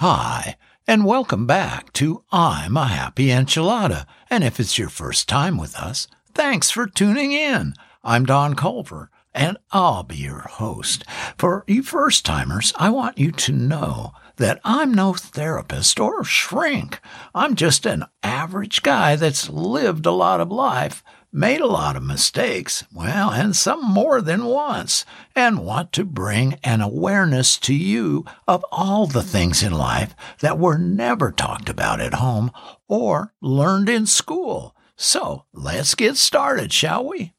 Hi, and welcome back to I'm a Happy Enchilada. And if it's your first time with us, thanks for tuning in. I'm Don Culver, and I'll be your host. For you first timers, I want you to know that I'm no therapist or shrink. I'm just an average guy that's lived a lot of life made a lot of mistakes, well, and some more than once, and want to bring an awareness to you of all the things in life that were never talked about at home or learned in school. So let's get started, shall we?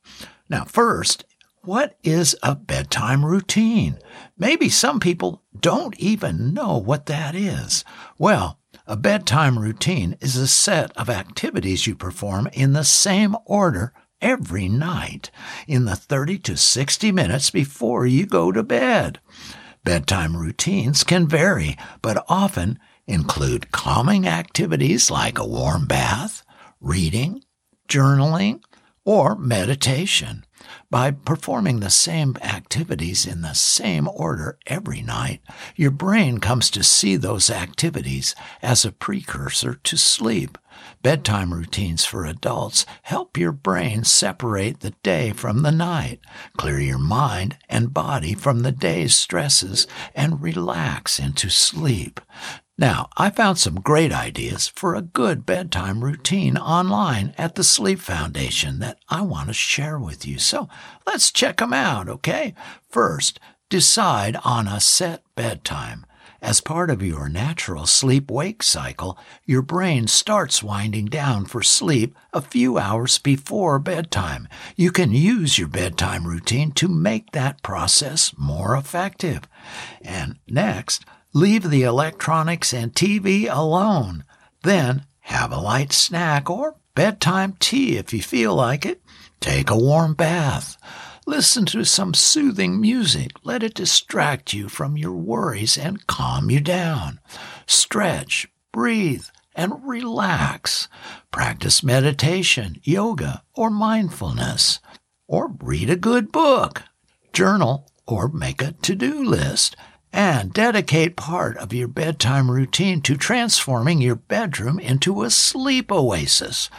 Now, first, what is a bedtime routine? Maybe some people don't even know what that is. Well, a bedtime routine is a set of activities you perform in the same order every night in the 30 to 60 minutes before you go to bed. Bedtime routines can vary, but often include calming activities like a warm bath, reading, journaling, or meditation. By performing the same activities in the same order every night, your brain comes to see those activities as a precursor to sleep. Bedtime routines for adults help your brain separate the day from the night, clear your mind and body from the day's stresses, and relax into sleep. Now, I found some great ideas for a good bedtime routine online at the Sleep Foundation that I want to share with you. So let's check them out, okay? First, decide on a set bedtime. As part of your natural sleep wake cycle, your brain starts winding down for sleep a few hours before bedtime. You can use your bedtime routine to make that process more effective. And next, Leave the electronics and TV alone. Then have a light snack or bedtime tea if you feel like it. Take a warm bath. Listen to some soothing music. Let it distract you from your worries and calm you down. Stretch, breathe, and relax. Practice meditation, yoga, or mindfulness. Or read a good book. Journal or make a to do list and dedicate part of your bedtime routine to transforming your bedroom into a sleep oasis.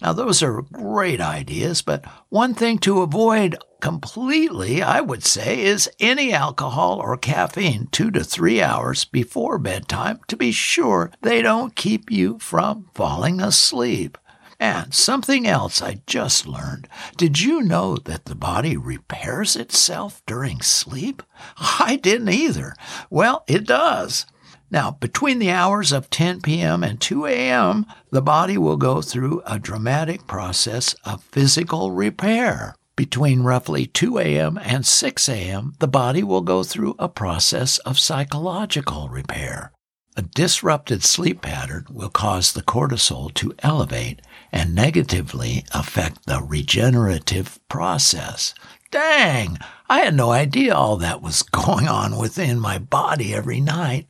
Now, those are great ideas, but one thing to avoid completely, I would say, is any alcohol or caffeine two to three hours before bedtime to be sure they don't keep you from falling asleep. And something else I just learned. Did you know that the body repairs itself during sleep? I didn't either. Well, it does. Now, between the hours of 10 p.m. and 2 a.m., the body will go through a dramatic process of physical repair. Between roughly 2 a.m. and 6 a.m., the body will go through a process of psychological repair. A disrupted sleep pattern will cause the cortisol to elevate and negatively affect the regenerative process. Dang! I had no idea all that was going on within my body every night.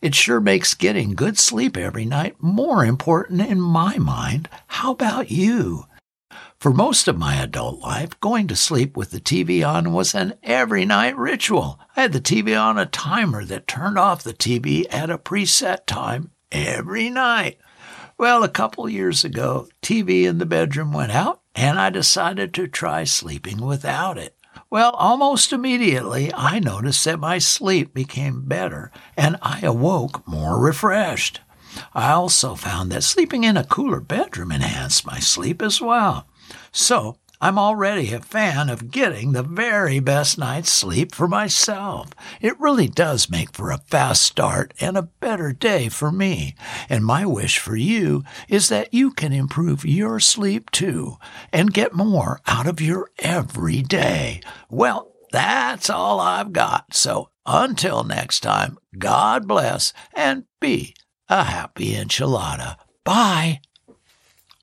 It sure makes getting good sleep every night more important in my mind. How about you? For most of my adult life, going to sleep with the TV on was an every night ritual. I had the TV on a timer that turned off the TV at a preset time every night. Well, a couple years ago, TV in the bedroom went out, and I decided to try sleeping without it. Well, almost immediately, I noticed that my sleep became better and I awoke more refreshed. I also found that sleeping in a cooler bedroom enhanced my sleep as well. So I'm already a fan of getting the very best night's sleep for myself. It really does make for a fast start and a better day for me. And my wish for you is that you can improve your sleep too and get more out of your every day. Well, that's all I've got. So until next time, God bless and be a happy enchilada. Bye.